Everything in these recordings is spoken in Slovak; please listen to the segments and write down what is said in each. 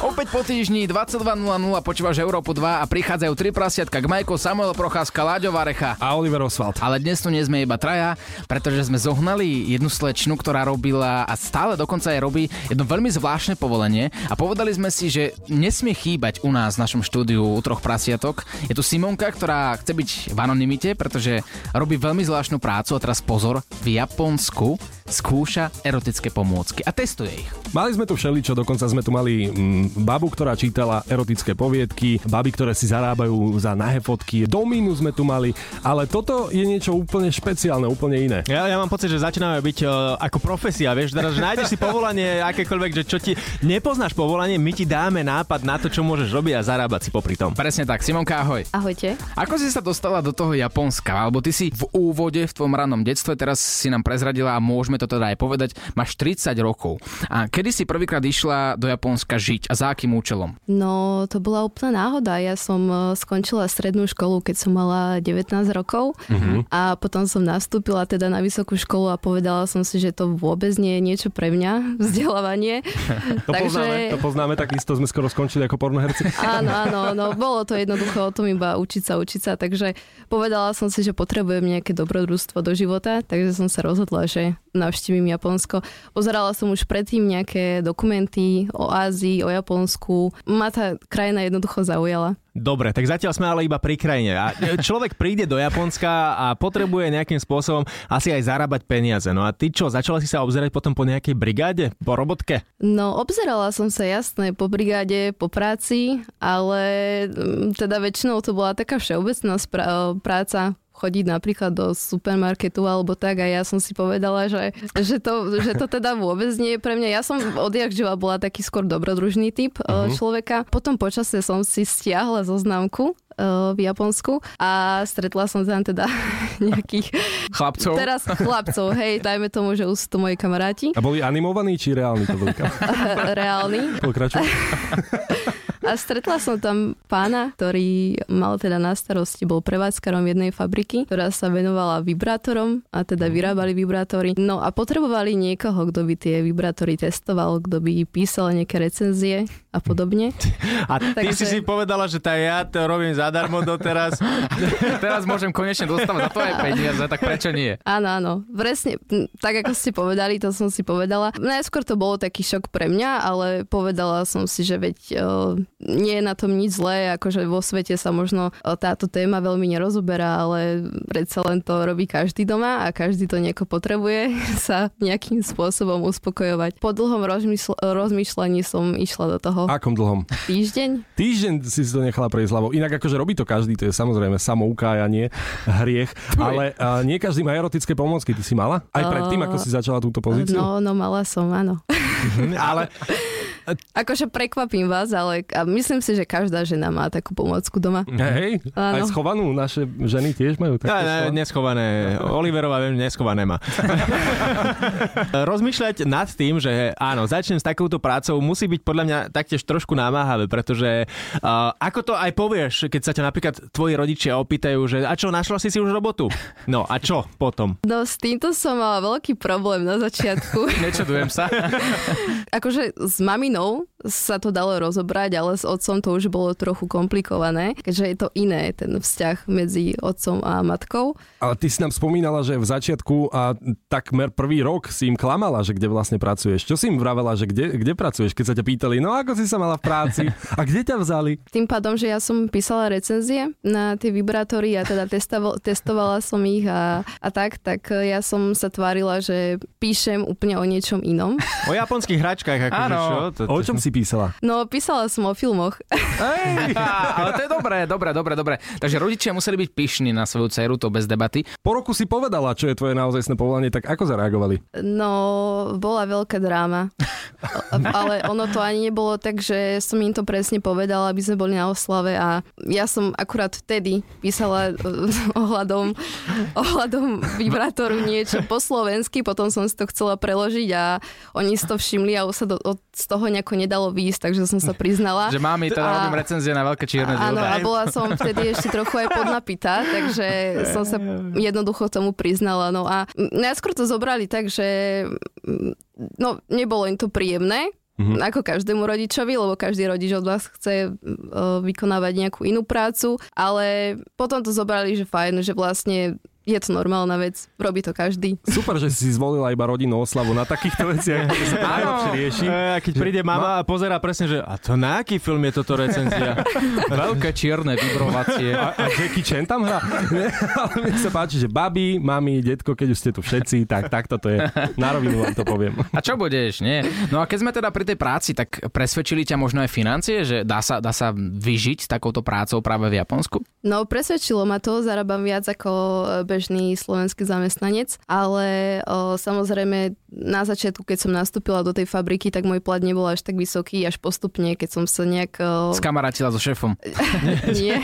Opäť po týždni 22.00 počúvaš Európu 2 a prichádzajú tri prasiatka k Majko, Samuel Procházka, Láďo Varecha. A Oliver Oswald. Ale dnes tu nie sme iba traja, pretože sme zohnali jednu slečnu, ktorá robila a stále dokonca aj robí jedno veľmi zvláštne povolenie a povedali sme si, že nesmie chýbať u nás v našom štúdiu u troch prasiatok. Je tu Simonka, ktorá chce byť v anonimite, pretože robí veľmi zvláštnu prácu a teraz pozor, v Japonsku skúša erotické pomôcky a testuje ich. Mali sme tu všeličo, dokonca sme tu mali mm, babu, ktorá čítala erotické poviedky, baby, ktoré si zarábajú za nahé fotky, domínu sme tu mali, ale toto je niečo úplne špeciálne, úplne iné. Ja, ja mám pocit, že začínajú byť uh, ako profesia, vieš, teraz, že nájdeš si povolanie akékoľvek, že čo ti nepoznáš povolanie, my ti dáme nápad na to, čo môžeš robiť a zarábať si popri tom. Presne tak, Simonka, ahoj. Ahojte. Ako si sa dostala do toho Japonska? Alebo ty si v úvode v tvojom rannom detstve, teraz si nám prezradila a môžeme môžeme to teda aj povedať, máš 30 rokov. A kedy si prvýkrát išla do Japonska žiť a za akým účelom? No, to bola úplná náhoda. Ja som e, skončila strednú školu, keď som mala 19 rokov uh-huh. a potom som nastúpila teda na vysokú školu a povedala som si, že to vôbec nie je niečo pre mňa, vzdelávanie. to, Takže... poznáme, to poznáme, takisto sme skoro skončili ako pornoherci. áno, áno, no, bolo to jednoducho o tom iba učiť sa, učiť sa, takže povedala som si, že potrebujem nejaké dobrodružstvo do života, takže som sa rozhodla, že navštívim Japonsko. Pozerala som už predtým nejaké dokumenty o Ázii, o Japonsku. Ma tá krajina jednoducho zaujala. Dobre, tak zatiaľ sme ale iba pri krajine. A človek príde do Japonska a potrebuje nejakým spôsobom asi aj zarábať peniaze. No a ty čo, začala si sa obzerať potom po nejakej brigáde, po robotke? No, obzerala som sa jasné po brigáde, po práci, ale mm, teda väčšinou to bola taká všeobecná spra- práca chodiť napríklad do supermarketu alebo tak a ja som si povedala, že, že, to, že to teda vôbec nie je pre mňa. Ja som odjak živa bola taký skôr dobrodružný typ uh-huh. človeka. Potom počasie som si stiahla zoznamku v Japonsku a stretla som tam teda nejakých... Chlapcov? Teraz chlapcov, hej, dajme tomu, že už sú to moji kamaráti. A boli animovaní či reálni to boli? reálni. Pokračuj. A stretla som tam pána, ktorý mal teda na starosti, bol prevádzkarom jednej fabriky, ktorá sa venovala vibrátorom a teda vyrábali vibrátory. No a potrebovali niekoho, kto by tie vibrátory testoval, kto by písal nejaké recenzie a podobne. A ty Takže... si si povedala, že tá ja to robím zadarmo doteraz. Teraz môžem konečne dostávať za to aj peniaze, tak prečo nie? Áno, áno. Presne, tak ako ste povedali, to som si povedala. Najskôr to bolo taký šok pre mňa, ale povedala som si, že veď nie je na tom nič zlé, akože vo svete sa možno e, táto téma veľmi nerozoberá, ale predsa len to robí každý doma a každý to nieko potrebuje sa nejakým spôsobom uspokojovať. Po dlhom rozmysl- rozmýšľaní som išla do toho. Akom dlhom? Týždeň. Týždeň si si to nechala prejsť hlavou. Inak akože robí to každý, to je samozrejme samoukájanie, hriech, ale uh, nie každý má erotické pomôcky. Ty si mala? Aj predtým, ako si začala túto pozíciu? No, no mala som, áno. ale Akože prekvapím vás, ale myslím si, že každá žena má takú pomôcku doma. Hej, aj schovanú. Naše ženy tiež majú také ja, ne, neschované. Oliverová viem, neschované má. Rozmýšľať nad tým, že áno, začnem s takouto prácou, musí byť podľa mňa taktiež trošku námahavé, pretože uh, ako to aj povieš, keď sa ťa napríklad tvoji rodičia opýtajú, že a čo, našla si si už robotu? No a čo potom? No s týmto som mala veľký problém na začiatku. Nečudujem sa. akože s maminou know sa to dalo rozobrať, ale s otcom to už bolo trochu komplikované, keďže je to iné, ten vzťah medzi otcom a matkou. Ale ty si nám spomínala, že v začiatku a takmer prvý rok si im klamala, že kde vlastne pracuješ. Čo si im vravela, že kde, kde pracuješ, keď sa ťa pýtali, no ako si sa mala v práci a kde ťa vzali? Tým pádom, že ja som písala recenzie na tie vibrátory a teda testoval, testovala som ich a, a tak, tak ja som sa tvárila, že píšem úplne o niečom inom. O japonských hračkách, akože čo? To, to, o čom si písala? No, písala som o filmoch. Ej, ale to je dobré, dobré, dobré, dobré. Takže rodičia museli byť pyšní na svoju dceru, to bez debaty. Po roku si povedala, čo je tvoje naozajstné povolanie, tak ako zareagovali? No, bola veľká dráma. ale ono to ani nebolo tak, že som im to presne povedala, aby sme boli na oslave a ja som akurát vtedy písala eh, ohľadom, ohľadom vibrátoru niečo po slovensky, potom som si to chcela preložiť a oni si to všimli a už sa do, od, z toho nejako nedalo výjsť, takže som sa priznala. Že mami, teda A- robím recenzie na veľké čierne Áno, a bola som vtedy ešte trochu aj podnapitá, takže som sa jednoducho tomu priznala. No a najskôr to zobrali tak, že no, nebolo im to príjemné, Mhm. ako každému rodičovi, lebo každý rodič od vás chce uh, vykonávať nejakú inú prácu, ale potom to zobrali, že fajn, že vlastne je to normálna vec, robí to každý. Super, že si zvolila iba rodinnú oslavu na takýchto veciach, kde sa to najlepšie rieši. E, a keď príde mama a pozera presne, že a to na aký film je toto recenzia? Veľké čierne vibrovacie. A, a Jackie Chan tam hrá? Ale mne sa páči, že babi, mami, detko, keď už ste tu všetci, tak takto to je. Na rovinu vám to poviem. A čo budeš, nie? No a keď sme teda pri tej práci, tak presvedčili ťa možno aj financie, že dá sa, dá sa vyžiť s takouto prácou práve v Japonsku? No, presvedčilo ma to, zarábam viac ako e, bežný slovenský zamestnanec, ale o, samozrejme na začiatku, keď som nastúpila do tej fabriky, tak môj plat nebol až tak vysoký, až postupne, keď som sa nejak... O, Skamarátila so šéfom. nie.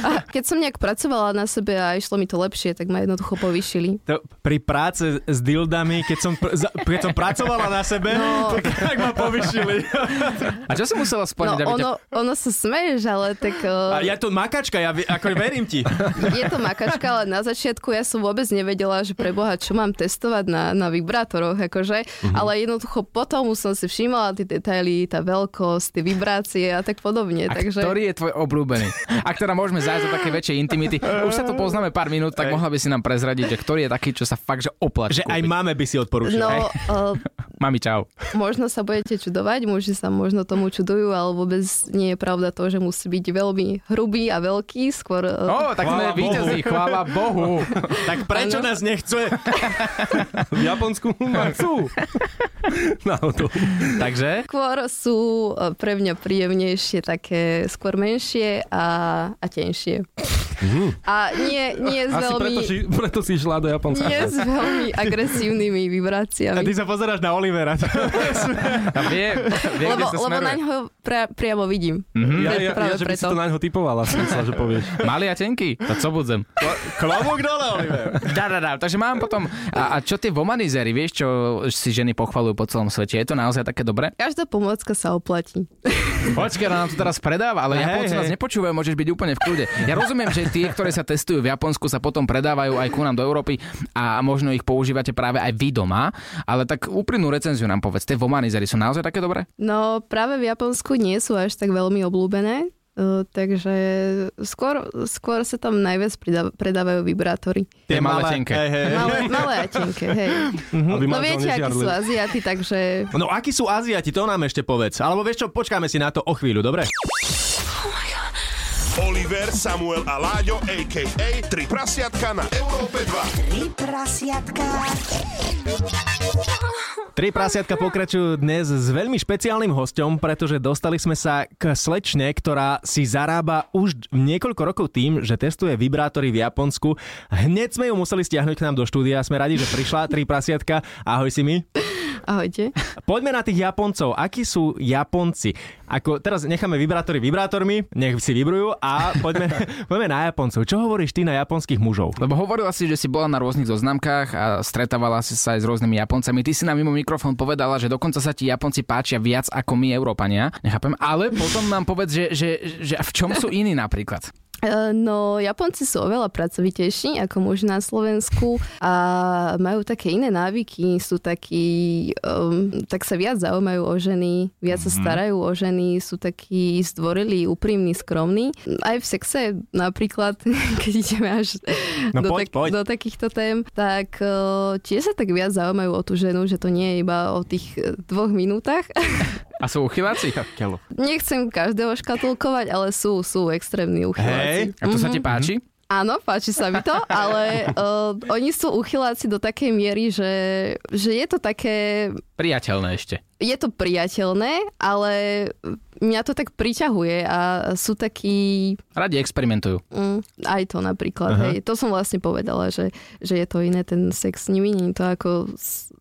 A keď som nejak pracovala na sebe a išlo mi to lepšie, tak ma jednoducho povýšili. To, pri práce s dildami, keď som, pr- za- keď som pracovala na sebe, No. tak, tak ma povyšili. A čo si musela No, splniť, aby ťa... ono, ono sa smeješ, ale tak... O, A ja to makačka, ja ako verím ti. Je to makačka, ale na začiatku ja som vôbec nevedela, že pre Boha, čo mám testovať na, na vibrátoroch, akože. Mhm. Ale jednoducho potom už som si všímala tie detaily, tá veľkosť, tie vibrácie a tak podobne. A takže... ktorý je tvoj obľúbený? Ak teda môžeme zájsť do také väčšej intimity, už sa tu poznáme pár minút, tak mohla by si nám prezradiť, že ktorý je taký, čo sa fakt, že oplatí Že aj kúpiť. máme by si odporúčil. No, uh, Mami, čau. možno sa budete čudovať, muži sa možno tomu čudujú, ale vôbec nie je pravda to, že musí byť veľmi hrubý a veľký, skôr... Ó, Uh, tak sme Chvála víťazí, chvála Bohu. Tak prečo Áno. nás nechce? V Japonsku ma chcú. Takže? skôr sú uh, pre mňa príjemnejšie, také skôr menšie a, a tenšie. A nie, nie s Asi veľmi... preto, si, preto si išla do Japonska. Nie s veľmi agresívnymi A vibráciami. ty sa pozeráš na Olivera. A vie, vie Lebo, kde sa lebo na ňo pra, priamo vidím. Ja, Veď ja, práve ja, že by si to na ňo typovala, som myslel, že povieš. Malý a tenký, to co budzem. Klobúk dole, Oliver. Dá, dá, dá. Takže mám potom... A, a čo tie vomanizery, vieš, čo si ženy pochvalujú po celom svete? Je to naozaj také dobré? Každá pomôcka sa oplatí. Počkaj, ona nám to teraz predáva, ale Hej, Japonci nás nepočúvajú, môžeš byť úplne v kľude. Ja rozumiem, že tie, ktoré sa testujú v Japonsku, sa potom predávajú aj ku nám do Európy a možno ich používate práve aj vy doma, ale tak úprimnú recenziu nám povedz, tie vomanizery sú naozaj také dobré? No práve v Japonsku nie sú až tak veľmi obľúbené, uh, takže skôr, skôr sa tam najviac pridá- predávajú vibrátory. Tie malé, tenké. Hej, hej. Malé, malé a tenké, hej. Aby No viete, akí sú Aziati, takže No akí sú Aziati, to nám ešte povedz. Alebo vieš čo, počkáme si na to o chvíľu, dobre? Oliver, Samuel a Láďo, a.k.a. Tri prasiatka na Európe 2. Tri prasiatka. Tri prasiatka pokračujú dnes s veľmi špeciálnym hostom, pretože dostali sme sa k slečne, ktorá si zarába už niekoľko rokov tým, že testuje vibrátory v Japonsku. Hneď sme ju museli stiahnuť k nám do štúdia. Sme radi, že prišla tri prasiatka. Ahoj si mi. ahojte. Poďme na tých Japoncov. Akí sú Japonci? Ako, teraz necháme vibrátory vibrátormi, nech si vibrujú a poďme, poďme na Japoncov. Čo hovoríš ty na japonských mužov? Lebo hovorila si, že si bola na rôznych zoznamkách a stretávala si sa aj s rôznymi Japoncami. Ty si na mimo mikrofón povedala, že dokonca sa ti Japonci páčia viac ako my, Európania. Nechápem, ale potom nám povedz, že, že, že v čom sú iní napríklad. E, No, Japonci sú oveľa pracovitejší ako muži na Slovensku a majú také iné návyky, sú takí, um, tak sa viac zaujímajú o ženy, viac sa starajú o ženy, sú takí zdvorilí, úprimní, skromní. Aj v sexe napríklad, keď ideme až No do, poď, poď. do takýchto tém, tak uh, tiež sa tak viac zaujímajú o tú ženu, že to nie je iba o tých dvoch minútach. A sú uchyláci? Nechcem každého škatulkovať, ale sú, sú extrémni uchyláci. Hej. A to sa ti páči? Áno, páči sa mi to, ale uh, oni sú uchyláci do takej miery, že, že je to také Priateľné ešte. je to priateľné, ale mňa to tak priťahuje a sú takí, Radi experimentujú. mm, aj to napríklad, hej, to som vlastne povedala, že, že je to iné ten sex s nimi, nie je to ako,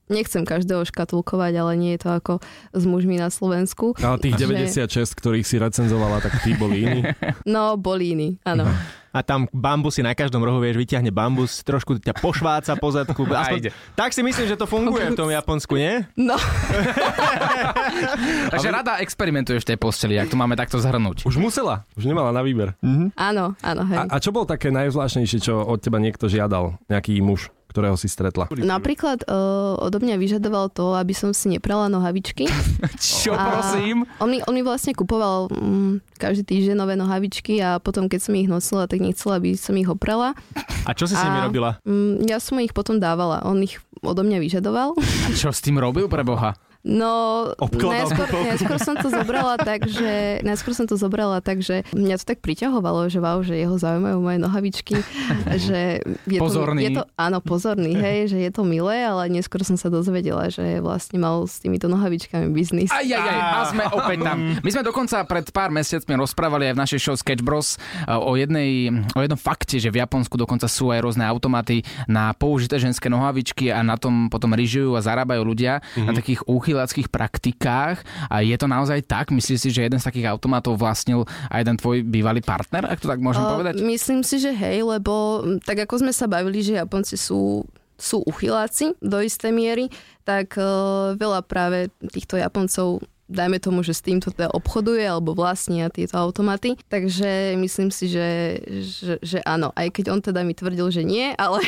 nechcem každého škatulkovať, ale nie je to ako s mužmi na Slovensku. Ale tých Že- 96, ktorých si recenzovala, tak tí boli iní. No, boli iní, áno. A tam bambusy na každom rohu, vieš, vyťahne bambus, trošku ťa pošváca po zadku. Aspoň, ide. tak si myslím, že to funguje v tom Japonsku, nie? No, Takže rada experimentuješ v tej posteli, ak to máme takto zhrnúť. Už musela, už nemala na výber. áno, áno, hej. A, a čo bol také najzvláštnejšie, čo od teba niekto žiadal? Nejaký muž, ktorého si stretla? Napríklad uh, odo mňa vyžadoval to, aby som si neprala nohavičky. Čo A prosím? On mi, on mi vlastne kupoval mm, každý týždeň nové nohavičky a potom, keď som ich nosila, tak nechcela, aby som ich oprala. A čo si s nimi A- robila? Mm, ja som ich potom dávala. On ich odo mňa vyžadoval. A čo s tým robil pre Boha? No, najskôr, najskôr som to zobrala tak, že, najskôr som to zobrala tak, že mňa to tak priťahovalo, že wow, že jeho zaujímajú moje nohavičky, že je Pozorný. To, je to, áno, pozorný, hej, že je to milé, ale neskôr som sa dozvedela, že vlastne mal s týmito nohavičkami biznis. Aj, aj, aj, a sme opäť tam. My sme dokonca pred pár mesiacmi rozprávali aj v našej show Sketch Bros eh, o, jednej, o jednom fakte, že v Japonsku dokonca sú aj rôzne automaty na použité ženské nohavičky a na tom potom ryžujú a zarábajú ľudia mm-hmm. na takých úchyláckých praktikách. A je to naozaj tak? Myslíš si, že jeden z takých automatov vlastnil aj jeden tvoj bývalý partner, ak to tak môžem Uh, povedať? Myslím si, že hej, lebo tak ako sme sa bavili, že Japonci sú sú uchyláci do istej miery, tak uh, veľa práve týchto Japoncov dajme tomu, že s týmto teda obchoduje alebo vlastnia tieto automaty. Takže myslím si, že, že, že áno, aj keď on teda mi tvrdil, že nie, ale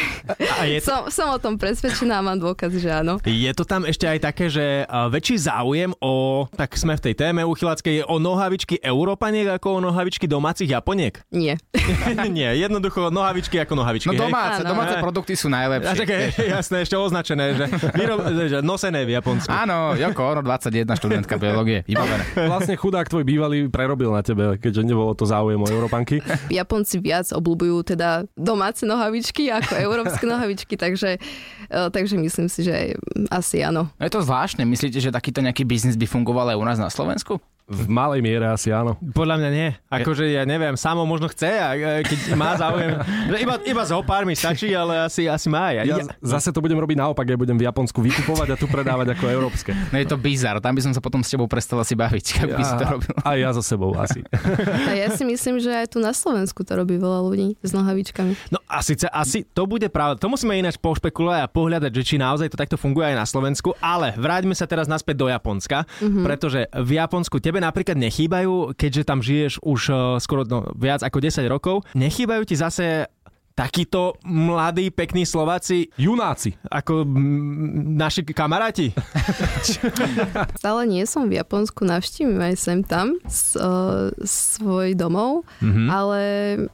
A je to, som, som o tom presvedčená a mám dôkazy, že áno. je to tam ešte aj také, že väčší záujem o, tak sme v tej téme uchylackej, o nohavičky Európaniek ako o nohavičky domácich Japoniek? Nie. Nie, jednoducho nohavičky ako nohavičky. No hej? domáce, Áno. domáce produkty sú A najlepšie. také, jasné, ešte označené, že, vyrob, že nosené v Japonsku. Áno, Joko, ono 21, študentka biológie, vybavené. Vlastne chudák tvoj bývalý prerobil na tebe, keďže nebolo to záujem o Európanky. Japonci viac obľúbujú teda domáce nohavičky ako európske nohavičky, takže, eh, takže myslím si, že asi áno. No je to zvláštne. Myslíte, že takýto nejaký biznis by fungoval aj u nás na Slovensku? V malej miere asi áno. Podľa mňa nie. Akože ja neviem, samo možno chce, a keď má záujem. Že Iba, iba pár mi stačí, ale asi, asi má aj. Ja zase to budem robiť naopak, ja budem v Japonsku vykupovať a tu predávať ako európske. No je to bizar, tam by som sa potom s tebou prestal asi baviť, ak by si to robil. A ja za sebou asi. A ja si myslím, že aj tu na Slovensku to robí veľa ľudí s nohavičkami. No a síce asi to bude pravda. To musíme ináč pošpekulovať a pohľadať, že či naozaj to takto funguje aj na Slovensku. Ale vráťme sa teraz naspäť do Japonska, mm-hmm. pretože v Japonsku tebe napríklad nechýbajú, keďže tam žiješ už eh, skoro no, viac ako 10 rokov, nechýbajú ti zase takíto mladí, pekní Slováci, Junáci. ako mm, naši kamaráti. Stále nie som v Japonsku, navštívim aj sem tam s, uh, svoj domov, mm-hmm. ale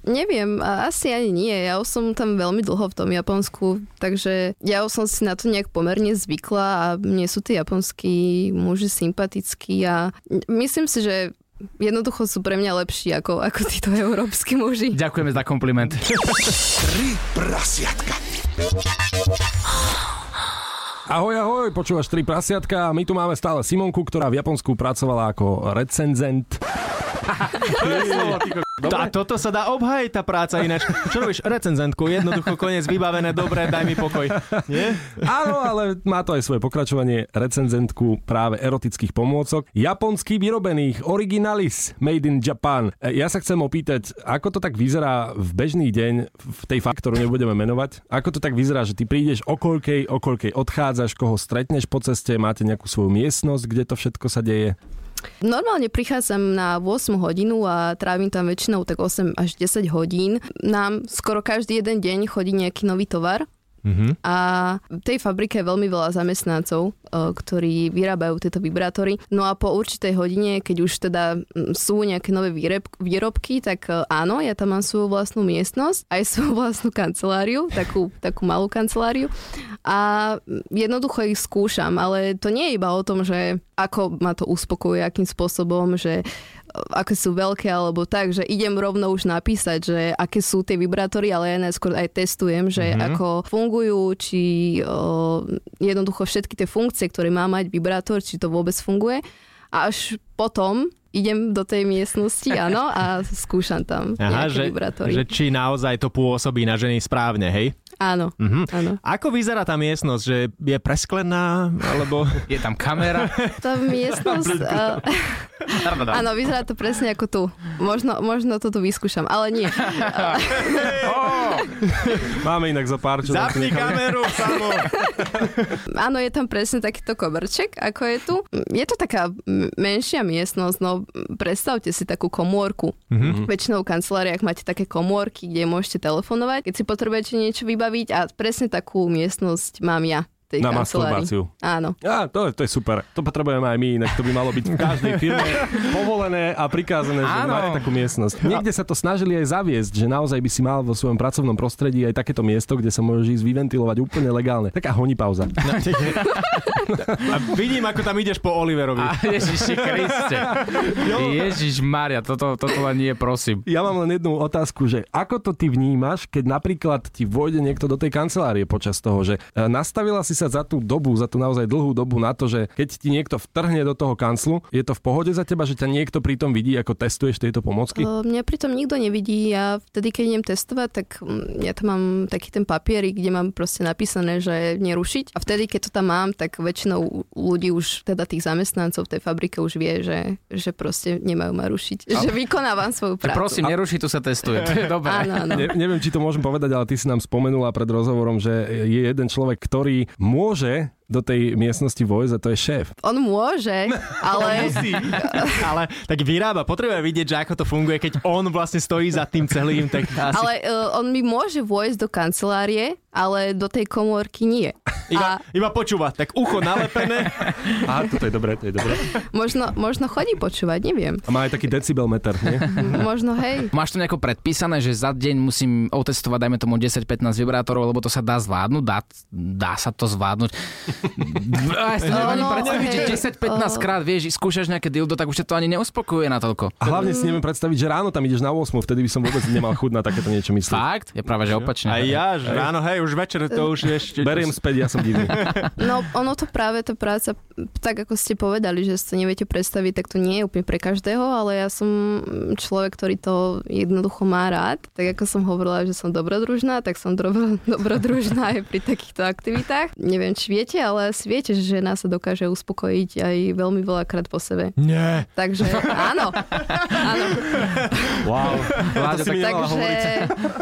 neviem, a asi ani nie. Ja už som tam veľmi dlho v tom Japonsku, takže ja už som si na to nejak pomerne zvykla a mne sú tí japonskí muži sympatickí a myslím si, že jednoducho sú pre mňa lepší ako, ako títo európsky muži. Ďakujeme za kompliment. Tri prasiatka. Ahoj, ahoj, počúvaš tri prasiatka a my tu máme stále Simonku, ktorá v Japonsku pracovala ako recenzent. A toto sa dá obhajiť, tá práca ináč. Čo robíš? Recenzentku, jednoducho, koniec, vybavené, dobre, daj mi pokoj. Nie? Áno, ale má to aj svoje pokračovanie, recenzentku práve erotických pomôcok, japonsky vyrobených, originalis, made in Japan. E, Ja sa chcem opýtať, ako to tak vyzerá v bežný deň v tej fakt, ktorú nebudeme menovať? Ako to tak vyzerá, že ty prídeš o koľkej, o koľkej odchádzaš, koho stretneš po ceste, máte nejakú svoju miestnosť, kde to všetko sa deje? Normálne prichádzam na 8 hodinu a trávim tam väčšinou tak 8 až 10 hodín. Nám skoro každý jeden deň chodí nejaký nový tovar. Mhm. A v tej fabrike je veľmi veľa zamestnancov, eh, ktorí vyrábajú tieto vibrátory. No a po určitej hodine, keď už teda mm, sú nejaké nové výrobky, tak eh, áno, ja tam mám svoju vlastnú miestnosť, aj svoju vlastnú kanceláriu, takú, takú malú kanceláriu. A jednoducho ich skúšam, ale to nie je iba o tom, že ako ma to uspokojuje, akým spôsobom, že aké sú veľké alebo tak, že idem rovno už napísať, že aké sú tie vibrátory, ale ja najskôr aj testujem, že mm-hmm. ako fungujú, či o, jednoducho všetky tie funkcie, ktoré má mať vibrátor, či to vôbec funguje. A až potom idem do tej miestnosti, áno, a skúšam tam Aha, že, vibrátory. že či naozaj to pôsobí na ženy správne, hej? Áno, Mhm. áno. Ako vyzerá tá miestnosť? Že je presklená? Alebo... Je tam kamera. Tá miestnosť... uh, áno, vyzerá to presne ako tu. Možno, možno to tu vyskúšam, ale nie. Máme inak za pár, čo Zapni kameru, samo. Áno, je tam presne takýto koberček, ako je tu. Je to taká menšia miestnosť, no predstavte si takú komórku. Mm-hmm. Väčšinou v kanceláriách máte také komórky, kde môžete telefonovať, keď si potrebujete niečo vybaviť a presne takú miestnosť mám ja. Tej Na kancelárii. masturbáciu. Áno. Á, to, je- to je super. To potrebujeme aj my, inak to by malo byť v každej firme povolené a prikázané, že Áno. mať takú miestnosť. Niekde sa to snažili aj zaviesť, že naozaj by si mal vo svojom pracovnom prostredí aj takéto miesto, kde sa môžeš ísť vyventilovať úplne legálne. Taká honipauza. A vidím, ako tam ideš po Oliverovi. A Ježiši Kriste. Ježiš Maria, toto, toto len nie, prosím. Ja mám len jednu otázku, že ako to ty vnímaš, keď napríklad ti vôjde niekto do tej kancelárie počas toho, že e, nastavila si sa za tú dobu, za tú naozaj dlhú dobu na to, že keď ti niekto vtrhne do toho kanclu, je to v pohode za teba, že ťa niekto pritom vidí, ako testuješ tieto pomocky? O, Mňa pritom nikto nevidí. Ja vtedy, keď idem testovať, tak mm, ja tam mám taký ten papierik, kde mám proste napísané, že nerušiť. A vtedy, keď to tam mám, tak väčšinou ľudí už, teda tých zamestnancov v tej fabrike už vie, že, že proste nemajú ma rušiť. Že vykonávam svoju Že prácu. prosím, neruši, tu sa testuje. To je dobré. Áno, áno. Ne, neviem, či to môžem povedať, ale ty si nám spomenula pred rozhovorom, že je jeden človek, ktorý môže do tej miestnosti vojsť a to je šéf. On môže, ale Ale tak vyrába, potrebuje vidieť, že ako to funguje, keď on vlastne stojí za tým celým, tak asi Ale uh, on mi môže vojsť do kancelárie, ale do tej komórky nie. iba, A iba počúva, tak ucho nalepené. Aha, toto je dobré, to je dobré. možno, možno chodí počúvať, neviem. A má aj taký decibelmeter, nie? Možno hej. Máš to nejako predpísané, že za deň musím otestovať, dajme tomu 10-15 vibrátorov, lebo to sa dá zvládnuť? Dá, dá sa to zvládnuť? Ja si to neviem ani No, predstaviť, hej. že 10-15 krát vieš, skúšaš nejaké dildo, tak už to ani neuspokojuje na toľko. A hlavne si neviem predstaviť, že ráno tam ideš na 8, vtedy by som vôbec nemal chuť na takéto niečo myslieť. Fakt? Je práve, že opačne. A ja, že ráno, hej, už večer to už ešte... Beriem späť, ja som divný. No ono to práve, tá práca, tak ako ste povedali, že si to neviete predstaviť, tak to nie je úplne pre každého, ale ja som človek, ktorý to jednoducho má rád. Tak ako som hovorila, že som dobrodružná, tak som dobro, dobrodružná aj pri takýchto aktivitách. Neviem, či viete, ale asi viete, že žena sa dokáže uspokojiť aj veľmi veľakrát po sebe. Nie. Takže áno, áno. Wow. Láďo, si tak, Takže,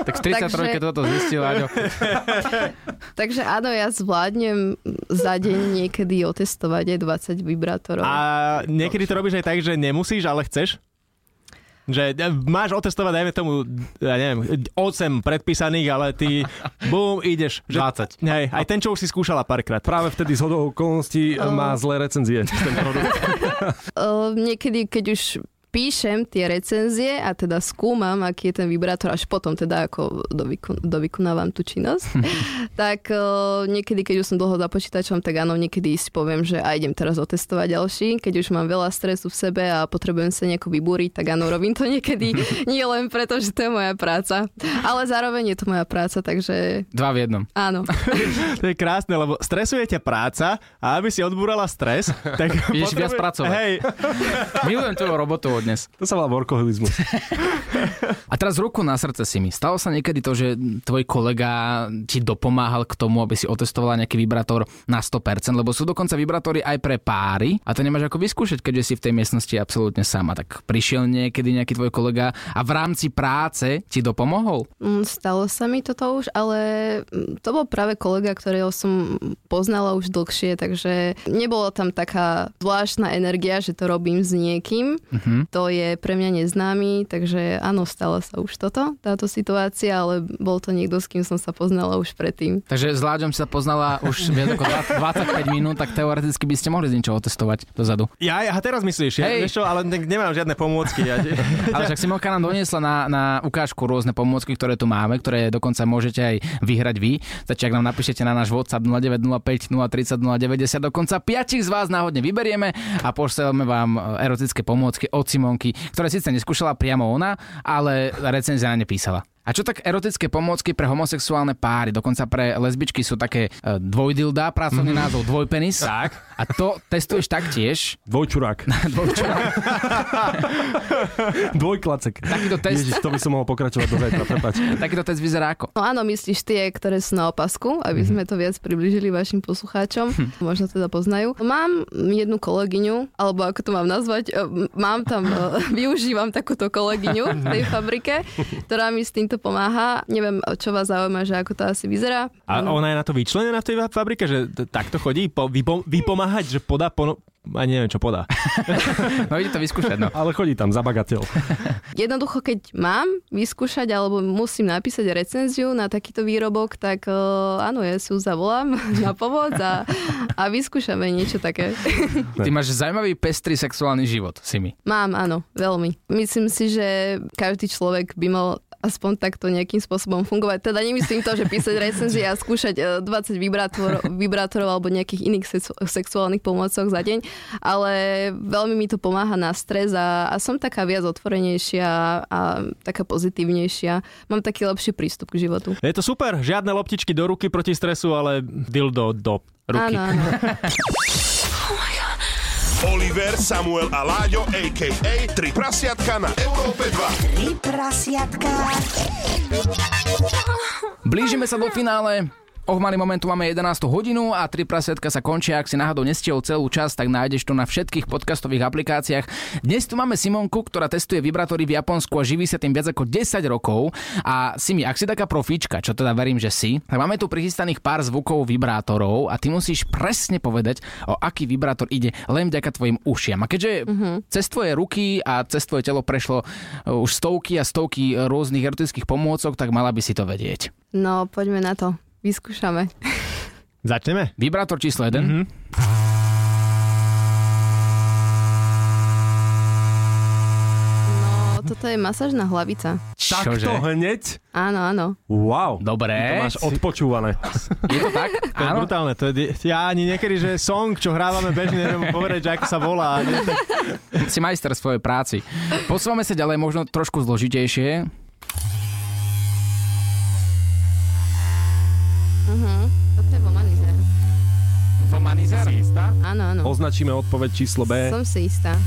tak v 33 takže- toto zistil, Láďo. takže áno, ja zvládnem za deň niekedy otestovať aj 20 vibrátorov. A niekedy to robíš aj tak, že nemusíš, ale chceš? Že máš otestovať, dajme tomu, ja neviem, 8 predpísaných, ale ty, bum, ideš. Že, 20. Hej, aj ten, čo už si skúšala párkrát. Práve vtedy z hodou okolností má zlé recenzie. Ten produkt. Uh, niekedy, keď už píšem tie recenzie a teda skúmam, aký je ten vibrátor, až potom teda ako dovykon, dovykonávam tú činnosť, tak uh, niekedy, keď už som dlho za počítačom, tak áno, niekedy si poviem, že aj idem teraz otestovať ďalší. Keď už mám veľa stresu v sebe a potrebujem sa nejako vybúriť, tak áno, robím to niekedy. Nie len preto, že to je moja práca, ale zároveň je to moja práca, takže Dva v jednom. áno. To je krásne, lebo stresuje ťa práca a aby si odbúrala stres, tak Ideš viac pracovať. Hej, Milujem tvoju robotu od dnes. To sa volá workoholizmus. A teraz ruku na srdce si mi. Stalo sa niekedy to, že tvoj kolega ti dopomáhal k tomu, aby si otestovala nejaký vibrátor na 100%, lebo sú dokonca vibrátory aj pre páry a to nemáš ako vyskúšať, keďže si v tej miestnosti absolútne sama. Tak prišiel niekedy nejaký tvoj kolega a v rámci práce ti dopomohol? Mm, Stalo sa mi toto už, ale to bol práve kolega, ktorého som poznala už dlhšie, takže nebola tam taká zvláštna energia, že to robím s niekým. Mhm. To je pre mňa neznámy, takže áno, stalo sa už toto, táto situácia, ale bol to niekto, s kým som sa poznala už predtým. Takže s Láďom sa poznala už viac ako 20 25 minút, tak teoreticky by ste mohli z niečoho otestovať dozadu. ja, ja teraz myslíš, ja, Hej. vieš čo, ale ne, nemám žiadne pomôcky. Ja, Ale však Simonka nám doniesla na, na ukážku rôzne pomôcky, ktoré tu máme, ktoré dokonca môžete aj vyhrať vy. Stačí, ak nám napíšete na náš WhatsApp 0905 030 090, dokonca piatich z vás náhodne vyberieme a pošleme vám erotické pomôcky od Simona Simonky, ktoré síce neskúšala priamo ona, ale recenzia na ne písala. A čo tak erotické pomôcky pre homosexuálne páry, dokonca pre lesbičky sú také e, dvojdilda, pracovný mm. názov dvojpenis. Tak. A to testuješ taktiež. Dvojčurák. Dvojčurák. Dvojklacek. Takýto test. Ježiš, to by som mohol pokračovať do zajtra, prepáč. Takýto test vyzerá ako? No áno, myslíš tie, ktoré sú na opasku, aby sme to viac približili vašim poslucháčom. Možno teda poznajú. Mám jednu kolegyňu, alebo ako to mám nazvať, e, mám tam, e, využívam takúto kolegyňu v tej fabrike, ktorá mi s týmto pomáha. Neviem, čo vás zaujíma, že ako to asi vyzerá. A ona je na to vyčlenená v tej fabrike, že takto chodí po, vypom- vypomáhať, že podá po, ani neviem, čo podá. No ide to vyskúšať, no. Ale chodí tam za bagateľ. Jednoducho, keď mám vyskúšať alebo musím napísať recenziu na takýto výrobok, tak uh, áno, ja si ju zavolám na pomoc a, a vyskúšame niečo také. Ty máš zaujímavý pestrý sexuálny život, si mi. Mám, áno, veľmi. Myslím si, že každý človek by mal aspoň takto nejakým spôsobom fungovať. Teda nemyslím to, že písať recenzie a skúšať eh, 20 vibrátor, vibrátorov alebo nejakých iných sexu- sexuálnych pomôcok za deň, ale veľmi mi to pomáha na stres a, a som taká viac otvorenejšia a taká pozitívnejšia. Mám taký lepší prístup k životu. Je to super, žiadne loptičky do ruky proti stresu, ale dildo do ruky. Áno, áno. Oliver, Samuel a Láďo, a.k.a. Tri prasiatka na Európe 2. Tri prasiatka. Blížime sa do finále. O malý moment tu máme 11 hodinu a 3 prasiatka sa končia. Ak si náhodou nestihol celú čas, tak nájdeš to na všetkých podcastových aplikáciách. Dnes tu máme Simonku, ktorá testuje vibrátory v Japonsku a živí sa tým viac ako 10 rokov. A Simi, ak si taká profíčka, čo teda verím, že si, tak máme tu prichystaných pár zvukov vibrátorov a ty musíš presne povedať, o aký vibrátor ide len vďaka tvojim ušiam. A keďže cez tvoje ruky a cez tvoje telo prešlo uh, už stovky a stovky rôznych erotických pomôcok, tak mala by si to vedieť. No, poďme na to. Vyskúšame. Začneme? Vibrátor číslo 1. Mm-hmm. No, toto je masážna hlavica. Takto hneď? Áno, áno. Wow. Dobre. To máš odpočúvané. Je to tak? To je Áno. brutálne. To je, ja ani niekedy, že song, čo hrávame bežne, neviem povedať, že ako sa volá. Si majster svojej práci. Posúvame sa ďalej, možno trošku zložitejšie. Toto je vomanizer. Vomanizer? Áno, áno. Označíme odpoveď číslo B. Som si istá.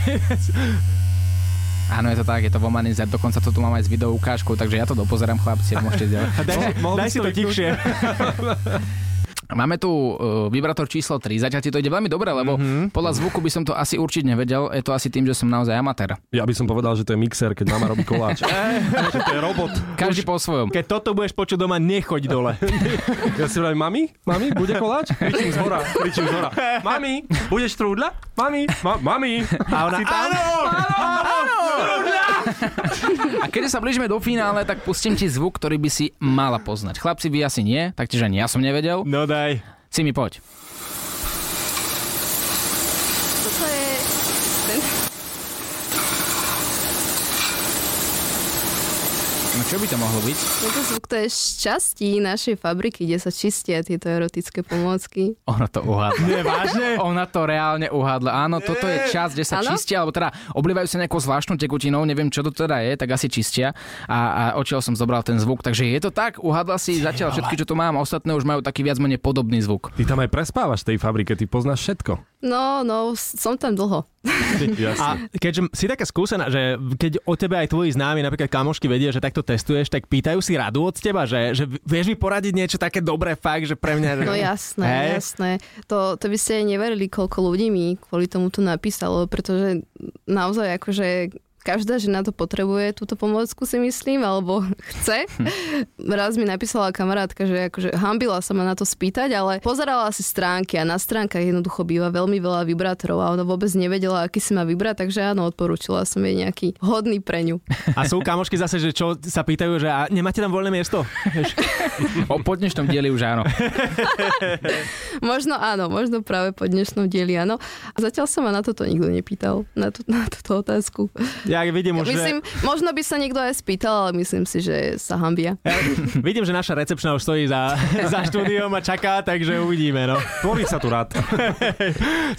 Áno, je to tak, je to vomanizer. Dokonca to tu mám aj s video ukážkou, takže ja to dopozerám, chlapci, a môžete ďalej. daj, si, daj si si to to tichšie. Máme tu uh, vibrátor číslo 3, zatiaľ ti to ide veľmi dobre, lebo mm-hmm. podľa zvuku by som to asi určite nevedel. Je to asi tým, že som naozaj amatér. Ja by som povedal, že to je mixer, keď mama robí koláč. že to je robot. Každý po svojom. Keď toto budeš počuť doma, nechoď dole. Ja si vravím, mami, mami, bude koláč? Kričím z hora, kričím z hora. Mami, budeš trúdla? Mami, ma, mami. A ona, áno, A keď sa blížime do finále, tak pustím ti zvuk, ktorý by si mala poznať. Chlapci, vy asi nie, taktiež ani ja som nevedel. No daj. Si mi poď. Toto je... Ten... No čo by to mohlo byť? Tento zvuk to je z časti našej fabriky, kde sa čistia tieto erotické pomôcky. Ona to uhádla. Nie, vážne? Ona to reálne uhádla. Áno, toto je čas, kde sa Áno? čistia, alebo teda oblievajú sa nejakou zvláštnou tekutinou, neviem čo to teda je, tak asi čistia. A, a odtiaľ som zobral ten zvuk. Takže je to tak, uhádla si zatiaľ všetky, čo tu mám, ostatné už majú taký viac menej podobný zvuk. Ty tam aj prespávaš v tej fabrike, ty poznáš všetko. No, no, som tam dlho. A keďže si taká skúsená, že keď o tebe aj tvoji známi, napríklad kamošky vedia, že takto testuješ, tak pýtajú si radu od teba, že, že vieš mi poradiť niečo také dobré fakt, že pre mňa... No jasné, Hej? jasné. To, to by ste aj neverili, koľko ľudí mi kvôli tomu tu napísalo, pretože naozaj akože každá žena to potrebuje, túto pomôcku si myslím, alebo chce. Raz mi napísala kamarátka, že akože hambila sa ma na to spýtať, ale pozerala si stránky a na stránkach jednoducho býva veľmi veľa vibrátorov a ona vôbec nevedela, aký si má vybrať, takže áno, odporúčila som jej nejaký hodný pre ňu. A sú kamošky zase, že čo sa pýtajú, že a nemáte tam voľné miesto? O po dnešnom dieli už áno. Možno áno, možno práve po dnešnom dieli áno. A zatiaľ sa ma na toto nikto nepýtal, na, tú, na túto otázku. Ja ja vidím už, Myslím, možno by sa niekto aj spýtal, ale myslím si, že sa hambia. že... Vidím, že naša recepčná už stojí za, za štúdiom a čaká, takže uvidíme, no. Tvorí sa tu rád.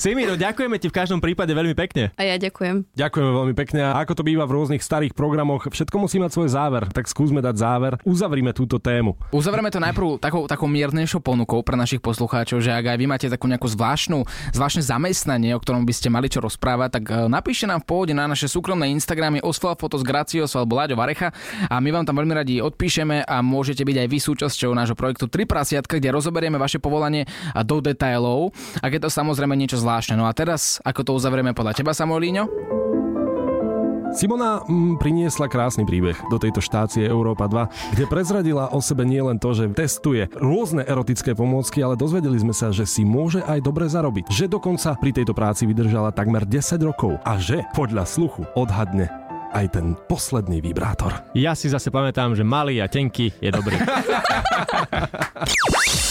Simi, no ďakujeme ti v každom prípade veľmi pekne. A ja ďakujem. Ďakujeme veľmi pekne. A ako to býva v rôznych starých programoch, všetko musí mať svoj záver. Tak skúsme dať záver. Uzavrime túto tému. Uzavrieme to najprv takou, takou miernejšou ponukou pre našich poslucháčov, že ak aj vy máte takú nejakú zvláštnu, zvláštne zamestnanie, o ktorom by ste mali čo rozprávať, tak e, napíšte nám v pôvode na naše súkromné Instagramy Osval Fotos Gracios alebo Láďo Varecha a my vám tam veľmi radi odpíšeme a môžete byť aj vy súčasťou nášho projektu Tri prasiatka, kde rozoberieme vaše povolanie do detailov, ak je to samozrejme niečo zvláštne. No a teraz, ako to uzavrieme podľa teba, Samuelíňo? Simona mm, priniesla krásny príbeh do tejto štácie Európa 2, kde prezradila o sebe nielen to, že testuje rôzne erotické pomôcky, ale dozvedeli sme sa, že si môže aj dobre zarobiť. Že dokonca pri tejto práci vydržala takmer 10 rokov a že podľa sluchu odhadne aj ten posledný vibrátor. Ja si zase pamätám, že malý a tenký je dobrý.